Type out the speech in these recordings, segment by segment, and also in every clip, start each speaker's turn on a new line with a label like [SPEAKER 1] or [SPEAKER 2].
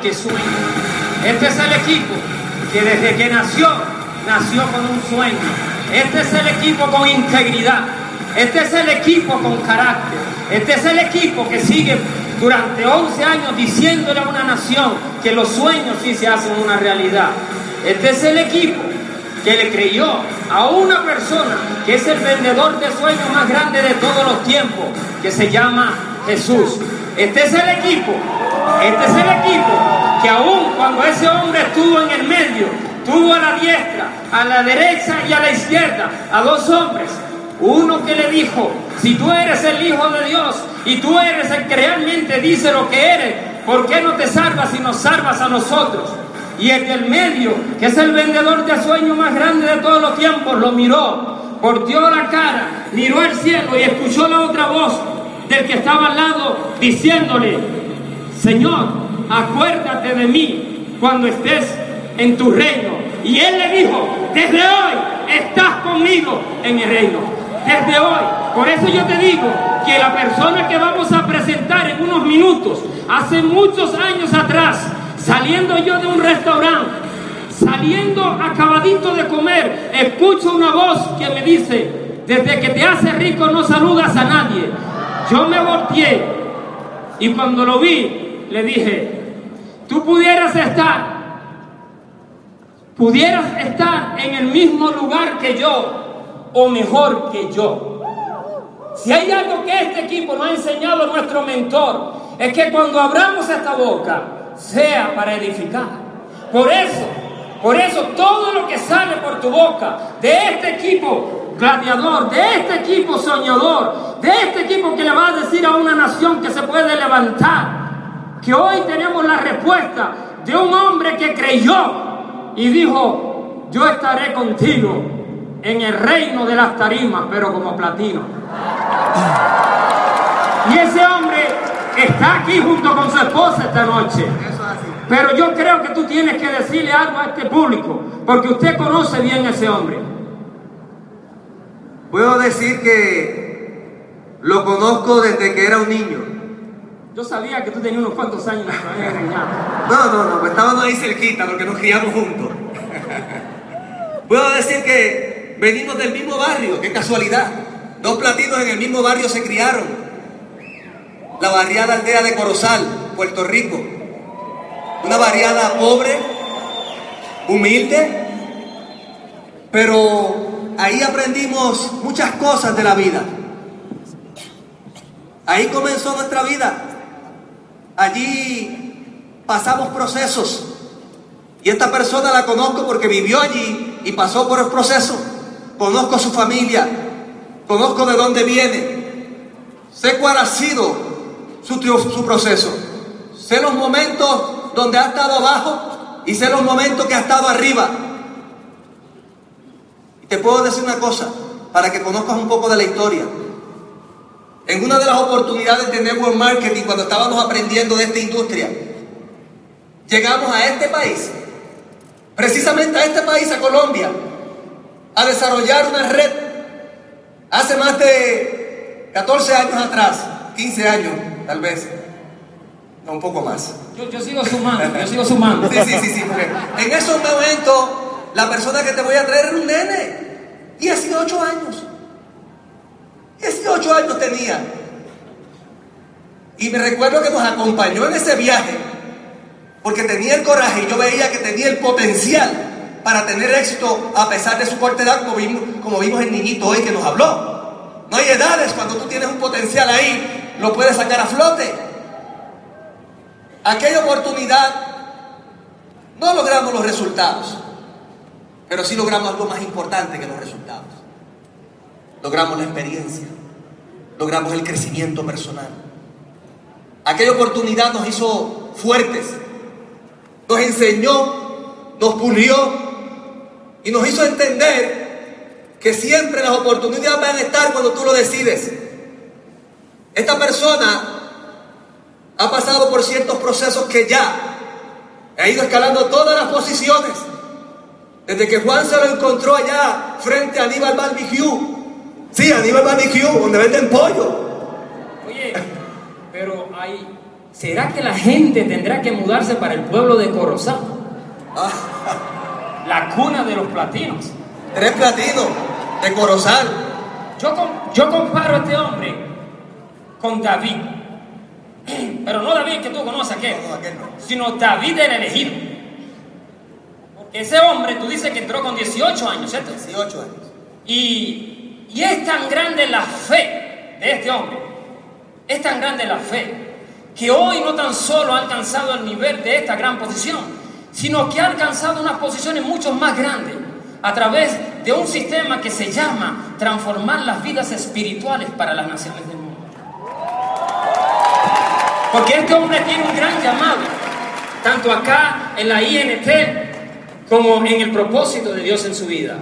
[SPEAKER 1] que sueña. Este es el equipo que desde que nació, nació con un sueño. Este es el equipo con integridad. Este es el equipo con carácter. Este es el equipo que sigue durante 11 años diciéndole a una nación que los sueños sí se hacen una realidad. Este es el equipo que le creyó a una persona que es el vendedor de sueños más grande de todos los tiempos, que se llama Jesús. Este es el equipo, este es el equipo que aún cuando ese hombre estuvo en el medio, tuvo a la diestra, a la derecha y a la izquierda, a dos hombres, uno que le dijo, si tú eres el Hijo de Dios y tú eres el que realmente dice lo que eres, ¿por qué no te salvas y nos salvas a nosotros? Y el del medio, que es el vendedor de sueños más grande de todos los tiempos, lo miró, volteó la cara, miró al cielo y escuchó la otra voz del que estaba al lado diciéndole, Señor, acuérdate de mí cuando estés en tu reino. Y él le dijo, desde hoy estás conmigo en el reino. Desde hoy. Por eso yo te digo que la persona que vamos a presentar en unos minutos, hace muchos años atrás, Saliendo yo de un restaurante, saliendo acabadito de comer, escucho una voz que me dice, desde que te haces rico no saludas a nadie. Yo me volteé y cuando lo vi, le dije, tú pudieras estar, pudieras estar en el mismo lugar que yo o mejor que yo. Si hay algo que este equipo nos ha enseñado nuestro mentor, es que cuando abramos esta boca, sea para edificar. Por eso, por eso todo lo que sale por tu boca de este equipo gladiador, de este equipo soñador, de este equipo que le va a decir a una nación que se puede levantar, que hoy tenemos la respuesta de un hombre que creyó y dijo, yo estaré contigo en el reino de las tarimas, pero como platino. Y ese hombre está aquí junto con su esposa esta noche. Pero yo creo que tú tienes que decirle algo a este público, porque usted conoce bien a ese hombre.
[SPEAKER 2] Puedo decir que lo conozco desde que era un niño.
[SPEAKER 1] Yo sabía que tú tenías unos cuantos años
[SPEAKER 2] No, no, no, pues estábamos ahí cerquita porque nos criamos juntos. Puedo decir que venimos del mismo barrio, qué casualidad. Dos platinos en el mismo barrio se criaron. La barriada aldea de Corozal, Puerto Rico. Una barriada pobre, humilde, pero ahí aprendimos muchas cosas de la vida. Ahí comenzó nuestra vida. Allí pasamos procesos. Y esta persona la conozco porque vivió allí y pasó por el proceso. Conozco su familia, conozco de dónde viene, sé cuál ha sido su, su proceso, sé los momentos donde ha estado abajo y sé los momentos que ha estado arriba. Y te puedo decir una cosa, para que conozcas un poco de la historia. En una de las oportunidades de network marketing, cuando estábamos aprendiendo de esta industria, llegamos a este país, precisamente a este país, a Colombia, a desarrollar una red hace más de 14 años atrás, 15 años tal vez, no, un poco más.
[SPEAKER 1] Yo, sigo sumando, yo sigo sumando.
[SPEAKER 2] Sí, sí, sí, sí. En esos momentos, la persona que te voy a traer era un nene, 18 años. 18 años tenía. Y me recuerdo que nos acompañó en ese viaje, porque tenía el coraje y yo veía que tenía el potencial para tener éxito a pesar de su corta edad, como vimos, como vimos el niñito hoy que nos habló. No hay edades, cuando tú tienes un potencial ahí, lo puedes sacar a flote. Aquella oportunidad no logramos los resultados, pero sí logramos algo más importante que los resultados. Logramos la experiencia, logramos el crecimiento personal. Aquella oportunidad nos hizo fuertes, nos enseñó, nos pulió y nos hizo entender que siempre las oportunidades van a estar cuando tú lo decides. Esta persona ha pasado por ciertos procesos que ya ha ido escalando todas las posiciones. Desde que Juan se lo encontró allá frente a Aníbal Barbecue. Sí, Aníbal Barbecue, donde venden pollo.
[SPEAKER 1] Oye, pero hay ¿será que la gente tendrá que mudarse para el pueblo de Corozal?
[SPEAKER 2] Ah,
[SPEAKER 1] La cuna de los platinos.
[SPEAKER 2] tres platinos de Corozal.
[SPEAKER 1] Yo, yo comparo a este hombre con David. Pero no David que tú conoces aquel,
[SPEAKER 2] No, no, aquel no.
[SPEAKER 1] sino David el elegido. Porque ese hombre, tú dices que entró con 18 años, ¿cierto?
[SPEAKER 2] 18 años.
[SPEAKER 1] Y, y es tan grande la fe de este hombre, es tan grande la fe, que hoy no tan solo ha alcanzado el nivel de esta gran posición, sino que ha alcanzado unas posiciones mucho más grandes a través de un sistema que se llama transformar las vidas espirituales para las naciones del mundo. Porque este hombre tiene un gran llamado, tanto acá en la INT como en el propósito de Dios en su vida.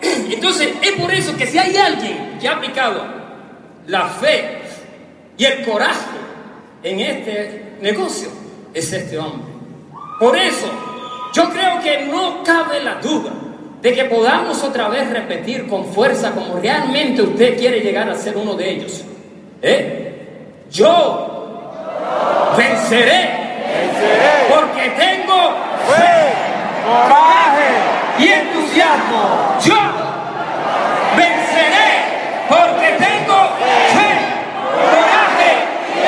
[SPEAKER 1] Entonces, es por eso que si hay alguien que ha aplicado la fe y el coraje en este negocio, es este hombre. Por eso, yo creo que no cabe la duda de que podamos otra vez repetir con fuerza como realmente usted quiere llegar a ser uno de ellos. ¿Eh? Yo venceré porque tengo
[SPEAKER 3] ¡Fe! ¡Coraje!
[SPEAKER 1] Y entusiasmo. Yo venceré porque tengo fe, coraje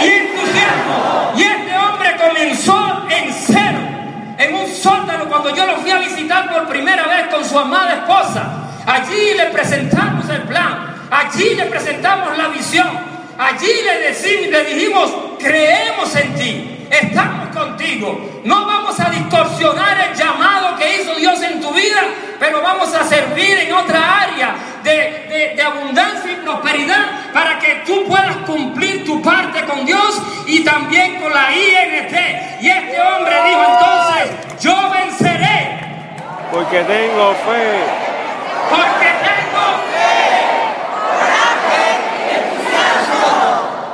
[SPEAKER 1] y entusiasmo. Y este hombre comenzó en cero, en un sótano cuando yo lo fui a visitar por primera vez con su amada esposa. Allí le presentamos el plan, allí le presentamos la visión. Allí le, decimos, le dijimos, creemos en ti, estamos contigo, no vamos a distorsionar el llamado que hizo Dios en tu vida, pero vamos a servir en otra área de, de- de abundancia y prosperidad para que tú puedas cumplir tu parte con Dios y también con la INT. Y este hombre dijo entonces, yo venceré
[SPEAKER 3] Porque tengo fe.
[SPEAKER 1] porque tengo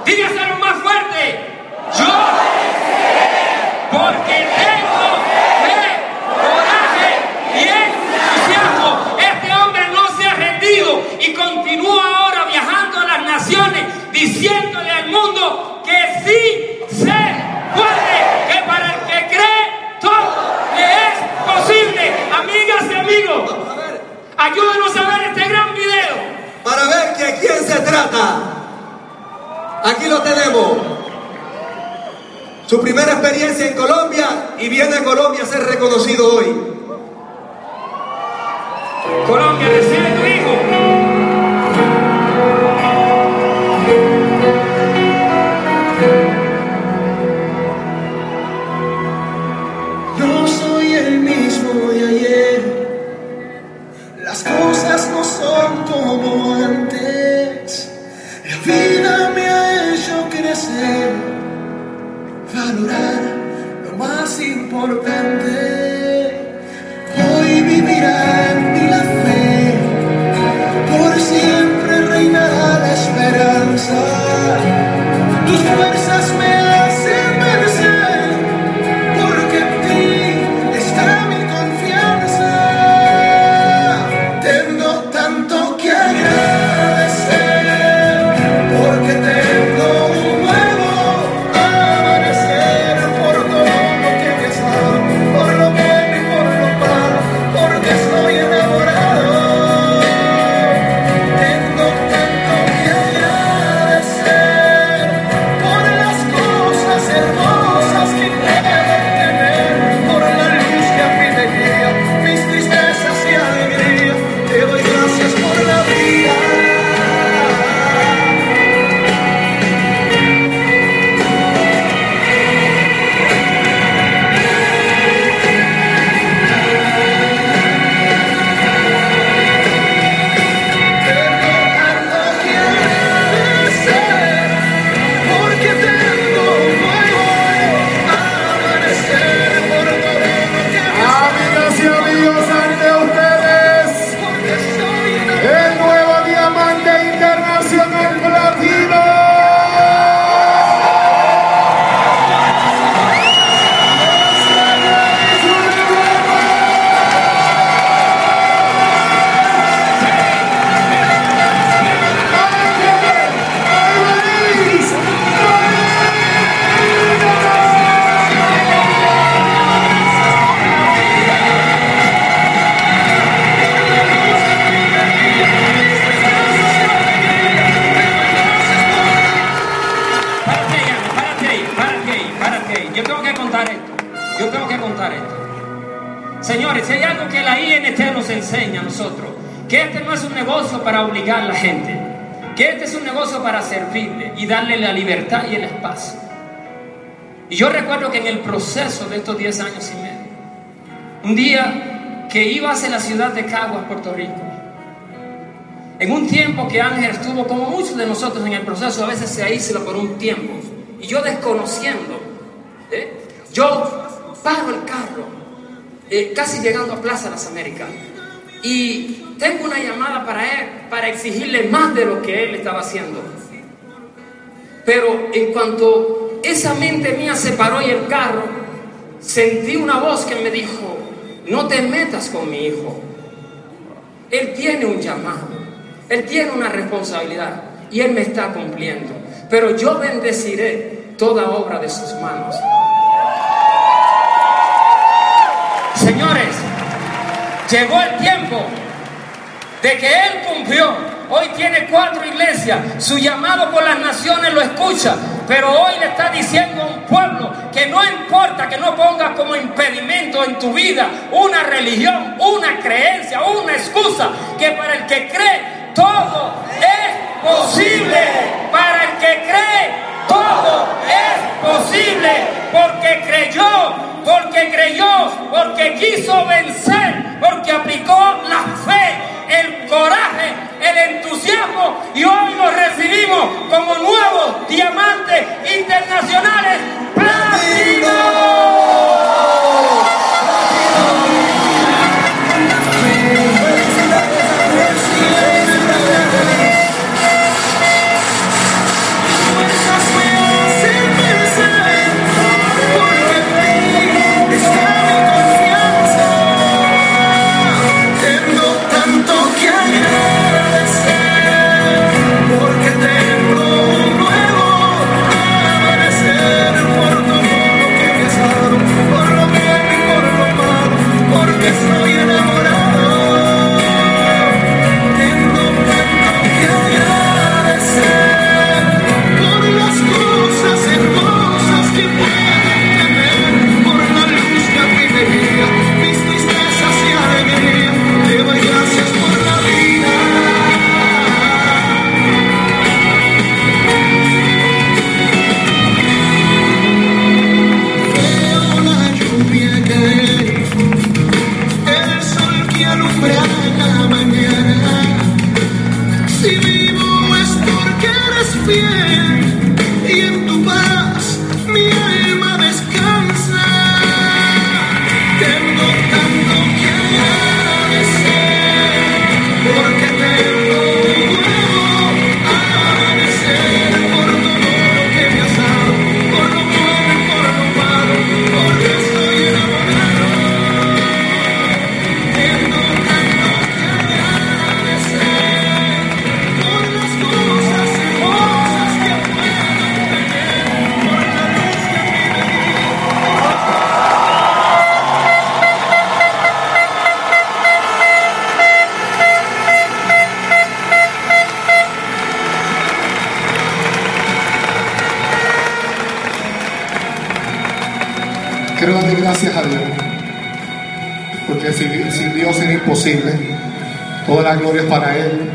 [SPEAKER 1] Dígaselo más fuerte. Yo porque tengo fe, coraje y entusiasmo. Este hombre no se ha rendido y continúa ahora viajando a las naciones diciéndole al mundo que sí se puede, que para el que cree todo le es posible. Amigas y amigos,
[SPEAKER 2] Vamos a ver.
[SPEAKER 1] ayúdenos a ver este gran video.
[SPEAKER 2] Para ver de quién se trata. Aquí lo tenemos. Su primera experiencia en Colombia y viene a Colombia a ser reconocido hoy.
[SPEAKER 1] Colombia, recibe tu hijo.
[SPEAKER 4] No soy el mismo de ayer.
[SPEAKER 1] Gente, que este es un negocio para servirle y darle la libertad y el espacio. Y yo recuerdo que en el proceso de estos 10 años y medio, un día que iba hacia la ciudad de Caguas, Puerto Rico, en un tiempo que Ángel estuvo como muchos de nosotros en el proceso, a veces se aísla por un tiempo, y yo desconociendo, ¿eh? yo paro el carro, eh, casi llegando a Plaza Las Américas, y tengo una llamada para él, para exigirle más de lo que él estaba haciendo. Pero en cuanto esa mente mía se paró y el carro, sentí una voz que me dijo, no te metas con mi hijo. Él tiene un llamado, él tiene una responsabilidad y él me está cumpliendo. Pero yo bendeciré toda obra de sus manos. Llegó el tiempo de que Él cumplió. Hoy tiene cuatro iglesias. Su llamado por las naciones lo escucha. Pero hoy le está diciendo a un pueblo que no importa que no pongas como impedimento en tu vida una religión, una creencia, una excusa. Que para el que cree todo es posible. Para el que cree todo es posible. Porque creyó, porque creyó, porque quiso vencer, porque aplicó la fe, el coraje, el entusiasmo y hoy los recibimos como nuevos diamantes internacionales
[SPEAKER 4] la
[SPEAKER 5] gloria para Él.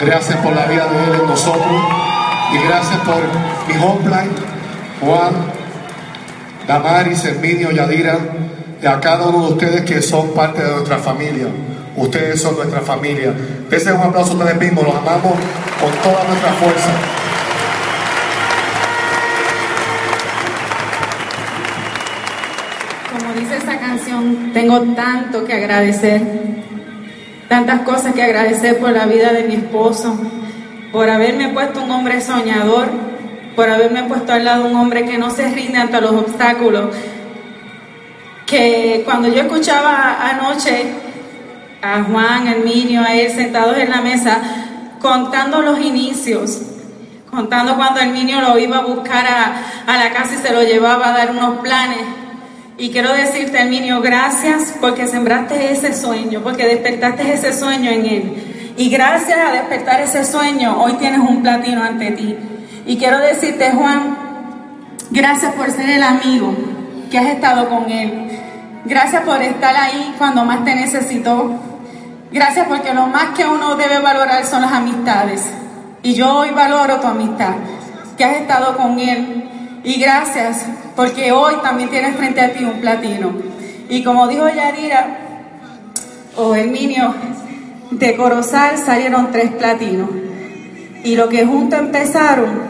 [SPEAKER 5] Gracias por la vida de Él en nosotros. Y gracias por mi homeline, Juan, Damaris, Herminio, Yadira, y a cada uno de ustedes que son parte de nuestra familia. Ustedes son nuestra familia. Desen un aplauso a ustedes mismos. Los amamos con toda nuestra fuerza.
[SPEAKER 6] Como dice esa canción, tengo tanto que agradecer, tantas cosas que agradecer por la vida de mi esposo, por haberme puesto un hombre soñador, por haberme puesto al lado un hombre que no se rinde ante los obstáculos, que cuando yo escuchaba anoche a Juan, a Herminio, a él sentados en la mesa, contando los inicios, contando cuando Herminio lo iba a buscar a, a la casa y se lo llevaba a dar unos planes. Y quiero decirte, Herminio, gracias porque sembraste ese sueño, porque despertaste ese sueño en él. Y gracias a despertar ese sueño, hoy tienes un platino ante ti. Y quiero decirte, Juan, gracias por ser el amigo que has estado con Él. Gracias por estar ahí cuando más te necesitó. Gracias porque lo más que uno debe valorar son las amistades. Y yo hoy valoro tu amistad, que has estado con Él. Y gracias porque hoy también tienes frente a ti un platino. Y como dijo Yadira o Herminio, de Corozal salieron tres platinos. Y lo que juntos empezaron,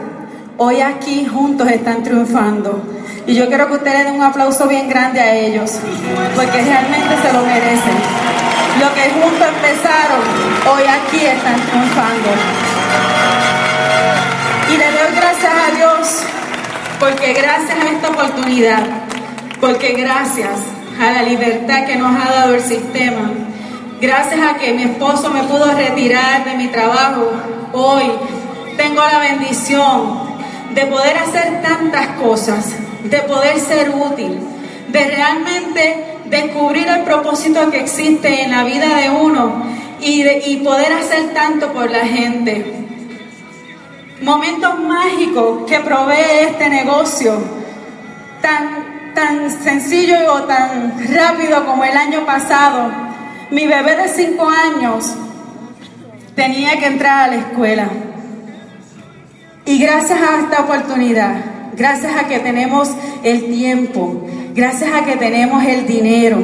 [SPEAKER 6] hoy aquí juntos están triunfando. Y yo quiero que ustedes den un aplauso bien grande a ellos, porque realmente se lo merecen. Lo que juntos empezaron, hoy aquí están triunfando. Porque gracias a esta oportunidad, porque gracias a la libertad que nos ha dado el sistema, gracias a que mi esposo me pudo retirar de mi trabajo, hoy tengo la bendición de poder hacer tantas cosas, de poder ser útil, de realmente descubrir el propósito que existe en la vida de uno y, de- y poder hacer tanto por la gente. Momentos mágicos que provee este negocio, tan, tan sencillo o tan rápido como el año pasado. Mi bebé de cinco años tenía que entrar a la escuela. Y gracias a esta oportunidad, gracias a que tenemos el tiempo, gracias a que tenemos el dinero.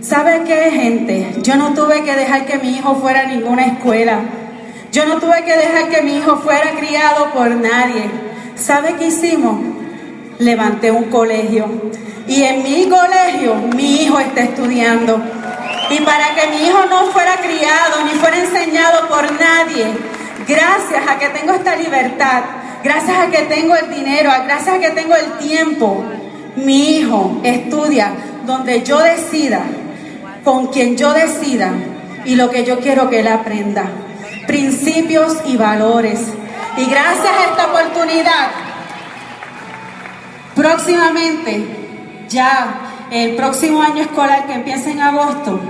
[SPEAKER 6] ¿Sabe qué, gente? Yo no tuve que dejar que mi hijo fuera a ninguna escuela. Yo no tuve que dejar que mi hijo fuera criado por nadie. ¿Sabe qué hicimos? Levanté un colegio. Y en mi colegio mi hijo está estudiando. Y para que mi hijo no fuera criado ni fuera enseñado por nadie, gracias a que tengo esta libertad, gracias a que tengo el dinero, gracias a que tengo el tiempo, mi hijo estudia donde yo decida, con quien yo decida y lo que yo quiero que él aprenda. Principios y valores. Y gracias a esta oportunidad, próximamente, ya el próximo año escolar que empieza en agosto,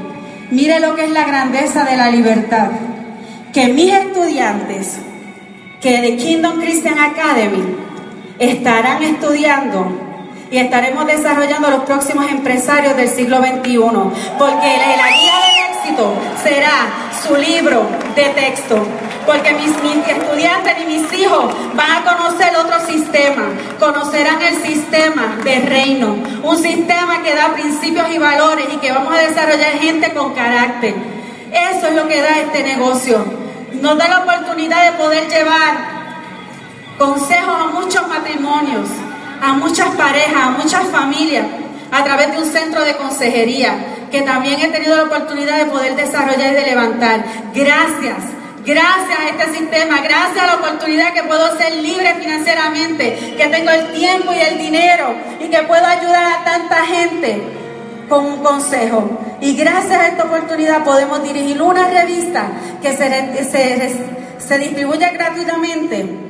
[SPEAKER 6] mire lo que es la grandeza de la libertad. Que mis estudiantes, que de Kingdom Christian Academy, estarán estudiando y estaremos desarrollando los próximos empresarios del siglo XXI, porque la, guía del éxito será su libro de texto, porque mis, mis estudiantes y mis hijos van a conocer otro sistema, conocerán el sistema de reino, un sistema que da principios y valores y que vamos a desarrollar gente con carácter. Eso es lo que da este negocio. Nos da la oportunidad de poder llevar consejos a muchos matrimonios, a muchas parejas, a muchas familias, a través de un centro de consejería, que también he tenido la oportunidad de poder desarrollar y de levantar. Gracias. Gracias a este sistema, gracias a la oportunidad que puedo ser libre financieramente, que tengo el tiempo y el dinero y que puedo ayudar a tanta gente con un consejo. Y gracias a esta oportunidad podemos dirigir una revista que se, se, se distribuye gratuitamente,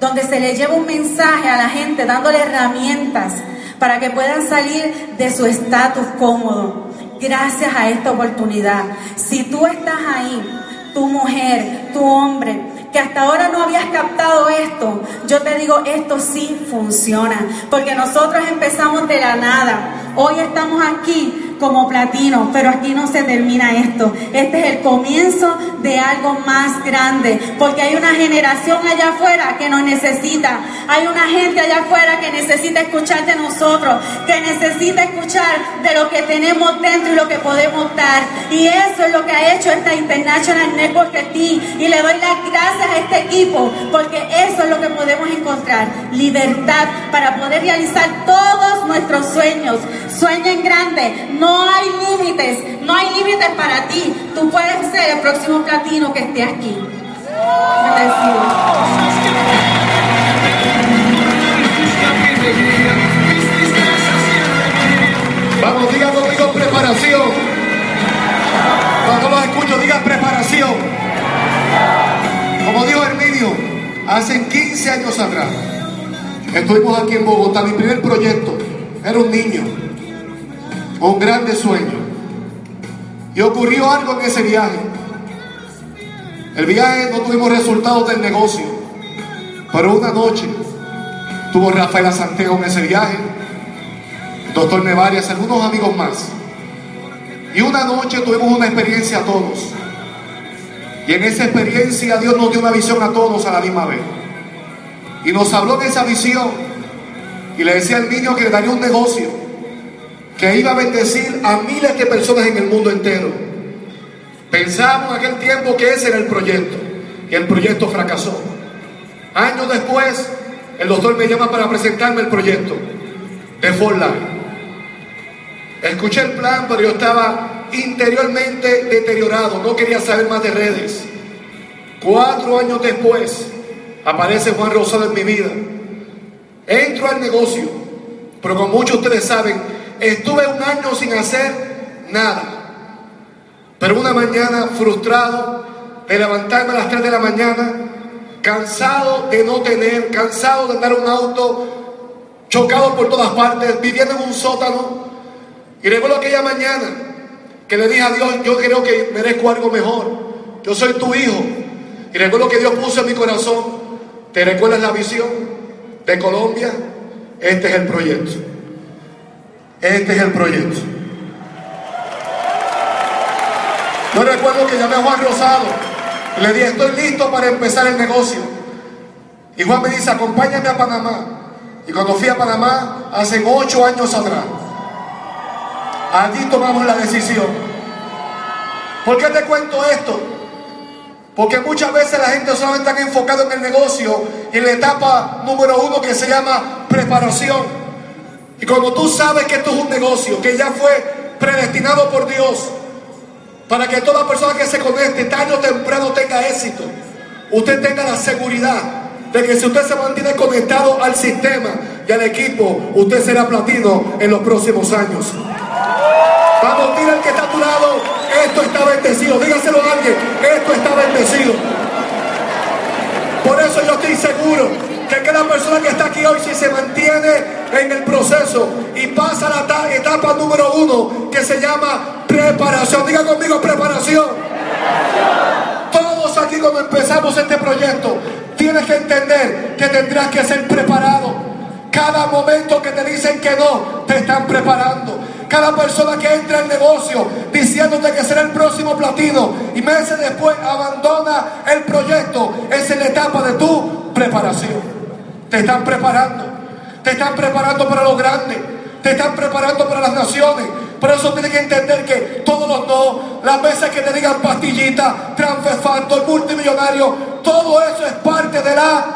[SPEAKER 6] donde se le lleva un mensaje a la gente dándole herramientas para que puedan salir de su estatus cómodo. Gracias a esta oportunidad. Si tú estás ahí, tu mujer, tu hombre, que hasta ahora no habías captado esto, yo te digo, esto sí funciona, porque nosotros empezamos de la nada. Hoy estamos aquí como platino, pero aquí no se termina esto. Este es el comienzo de algo más grande, porque hay una generación allá afuera que nos necesita. Hay una gente allá afuera que necesita escuchar de nosotros, que necesita escuchar de lo que tenemos dentro y lo que podemos dar. Y eso es lo que ha hecho esta International Network Team. Y le doy las gracias a este equipo, porque eso es lo que podemos encontrar. Libertad para poder realizar todos nuestros sueños. Sueñen grande, no hay límites, no hay límites para ti. Tú puedes ser el próximo platino que esté aquí.
[SPEAKER 5] Vamos, diga conmigo preparación. Cuando los escucho, diga preparación. Como dijo Herminio, hace 15 años atrás, estuvimos aquí en Bogotá, mi primer proyecto, era un niño, un grande sueño. Y ocurrió algo en ese viaje. El viaje no tuvimos resultados del negocio, pero una noche tuvo Rafaela Santiago en ese viaje doctor Nevarias, algunos amigos más. Y una noche tuvimos una experiencia todos. Y en esa experiencia Dios nos dio una visión a todos a la misma vez. Y nos habló en esa visión. Y le decía al niño que le daría un negocio. Que iba a bendecir a miles de personas en el mundo entero. Pensamos en aquel tiempo que ese era el proyecto. Y el proyecto fracasó. Años después, el doctor me llama para presentarme el proyecto de For Life. Escuché el plan, pero yo estaba interiormente deteriorado, no quería saber más de redes. Cuatro años después, aparece Juan Rosado en mi vida. Entro al negocio, pero como muchos de ustedes saben, estuve un año sin hacer nada. Pero una mañana frustrado de levantarme a las 3 de la mañana, cansado de no tener, cansado de andar un auto, chocado por todas partes, viviendo en un sótano. Y recuerdo aquella mañana que le dije a Dios, yo creo que merezco algo mejor. Yo soy tu hijo. Y recuerdo que Dios puso en mi corazón, ¿te recuerdas la visión de Colombia? Este es el proyecto. Este es el proyecto. Yo recuerdo que llamé a Juan Rosado le dije, estoy listo para empezar el negocio. Y Juan me dice, acompáñame a Panamá. Y cuando fui a Panamá, hace ocho años atrás, allí tomamos la decisión. ¿Por qué te cuento esto? Porque muchas veces la gente solamente está enfocada en el negocio en la etapa número uno que se llama preparación. Y cuando tú sabes que esto es un negocio, que ya fue predestinado por Dios, para que toda persona que se conecte tarde o temprano tenga éxito, usted tenga la seguridad de que si usted se mantiene conectado al sistema y al equipo, usted será platino en los próximos años. Vamos, mira el que está a tu lado, esto está bendecido, dígaselo a alguien, esto está bendecido. Por eso yo estoy seguro que cada persona que está aquí hoy, si se mantiene en el proceso y pasa la ta- etapa número uno, que se llama preparación. Diga conmigo preparación. Todos aquí cuando empezamos este proyecto, tienes que entender que tendrás que ser preparado. Cada momento que te dicen que no, te están preparando. Cada persona que entra al negocio diciéndote que será el próximo platino y meses después abandona el proyecto, es la etapa de tu preparación. Te están preparando, te están preparando para lo grande, te están preparando para las naciones. Por eso tienes que entender que todos los no, las veces que te digan pastillita, transfefacto, multimillonario, todo eso es parte de la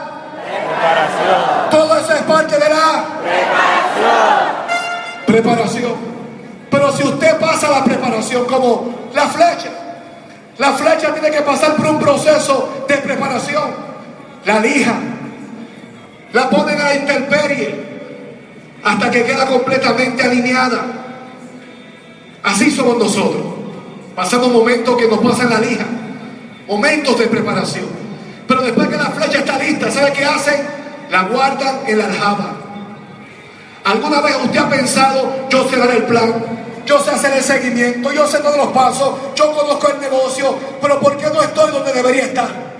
[SPEAKER 5] todo eso es parte de la preparación. Pero si usted pasa la preparación como la flecha, la flecha tiene que pasar por un proceso de preparación. La lija, la ponen a la intemperie hasta que queda completamente alineada. Así somos nosotros. Pasamos momentos que nos pasan la lija, momentos de preparación. Pero después que la flecha está lista, ¿sabe qué hacen? La guardan en la aljaba. ¿Alguna vez usted ha pensado, yo sé dar el plan, yo sé hacer el seguimiento, yo sé todos los pasos, yo conozco el negocio, pero ¿por qué no estoy donde debería estar?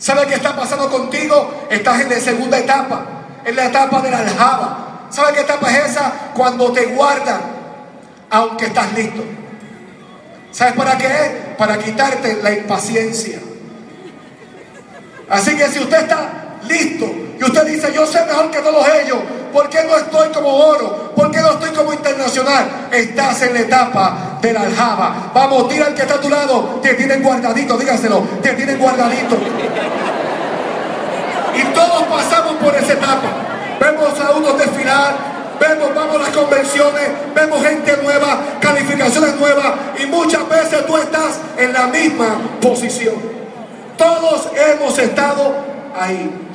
[SPEAKER 5] ¿Sabe qué está pasando contigo? Estás en la segunda etapa, en la etapa de la aljaba. ¿Sabe qué etapa es esa? Cuando te guardan, aunque estás listo. ¿Sabes para qué es? Para quitarte la impaciencia. Así que si usted está listo y usted dice, yo sé mejor que todos ellos, ¿por qué no estoy como oro? ¿Por qué no estoy como internacional? Estás en la etapa de la aljaba. Vamos, tira al que está a tu lado, te tienen guardadito, dígaselo, te tienen guardadito. Y todos pasamos por esa etapa. Vemos a unos desfilar, vemos, vamos a las convenciones, vemos gente nueva, calificaciones nuevas y muchas veces tú estás en la misma posición. Todos hemos estado ahí.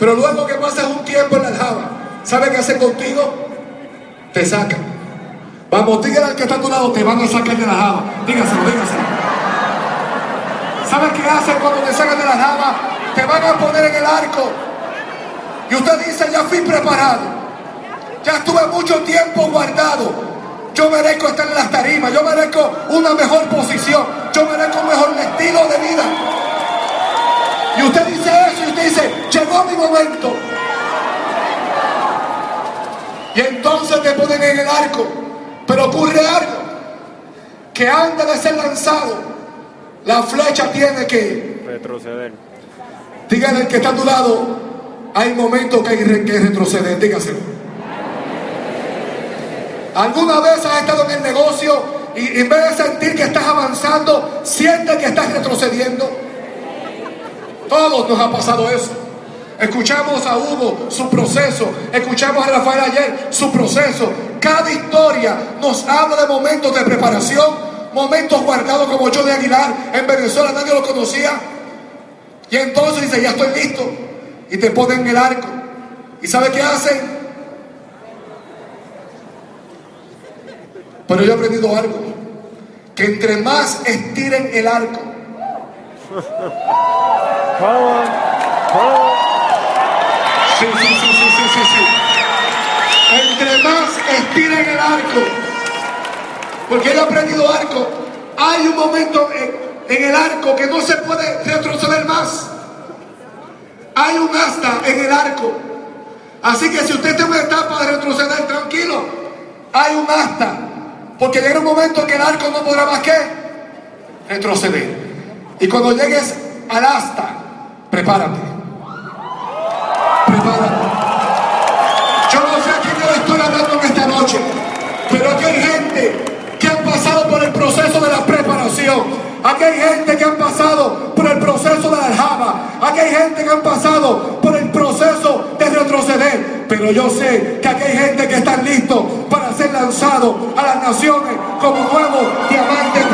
[SPEAKER 5] Pero luego que pasas un tiempo en la aljaba, ¿sabe qué hace contigo? Te sacan. Vamos, dígale al que está a tu lado, te van a sacar de la aljaba. Dígaselo, dígaselo. ¿Sabes qué hacen cuando te sacan de la aljaba? Te van a poner en el arco. Y usted dice, ya fui preparado. Ya estuve mucho tiempo guardado. Yo merezco estar en las tarimas. Yo merezco una mejor posición. Yo merezco un mejor estilo de vida. Y usted dice eso y usted dice, llegó mi momento. Y entonces te ponen en el arco. Pero ocurre algo. Que antes de ser lanzado, la flecha tiene que...
[SPEAKER 3] Retroceder.
[SPEAKER 5] Dígale al que está a tu lado, hay momentos que hay que retroceder, dígaselo. ¿Alguna vez has estado en el negocio y en vez de sentir que estás avanzando, sientes que estás retrocediendo? Todos nos ha pasado eso. Escuchamos a Hugo, su proceso. Escuchamos a Rafael ayer, su proceso. Cada historia nos habla de momentos de preparación, momentos guardados como yo de Aguilar. En Venezuela nadie lo conocía. Y entonces dice, ya estoy listo. Y te ponen el arco. ¿Y sabe qué hacen? Pero yo he aprendido algo. Que entre más estiren el arco,
[SPEAKER 3] Come on.
[SPEAKER 5] Sí, sí, sí, sí, sí, sí. Entre más estiren el arco, porque él ha aprendido arco, hay un momento en, en el arco que no se puede retroceder más. Hay un asta en el arco. Así que si usted tiene una etapa de retroceder, tranquilo, hay un asta. Porque llega un momento que el arco no podrá más que retroceder. Y cuando llegues al asta, prepárate. Prepárate. Yo no sé a quién le estoy hablando esta noche, pero aquí hay gente que han pasado por el proceso de la preparación. Aquí hay gente que han pasado por el proceso de la aljaba. Aquí hay gente que han pasado por el proceso de retroceder. Pero yo sé que aquí hay gente que están listos para ser lanzados a las naciones como nuevos diamantes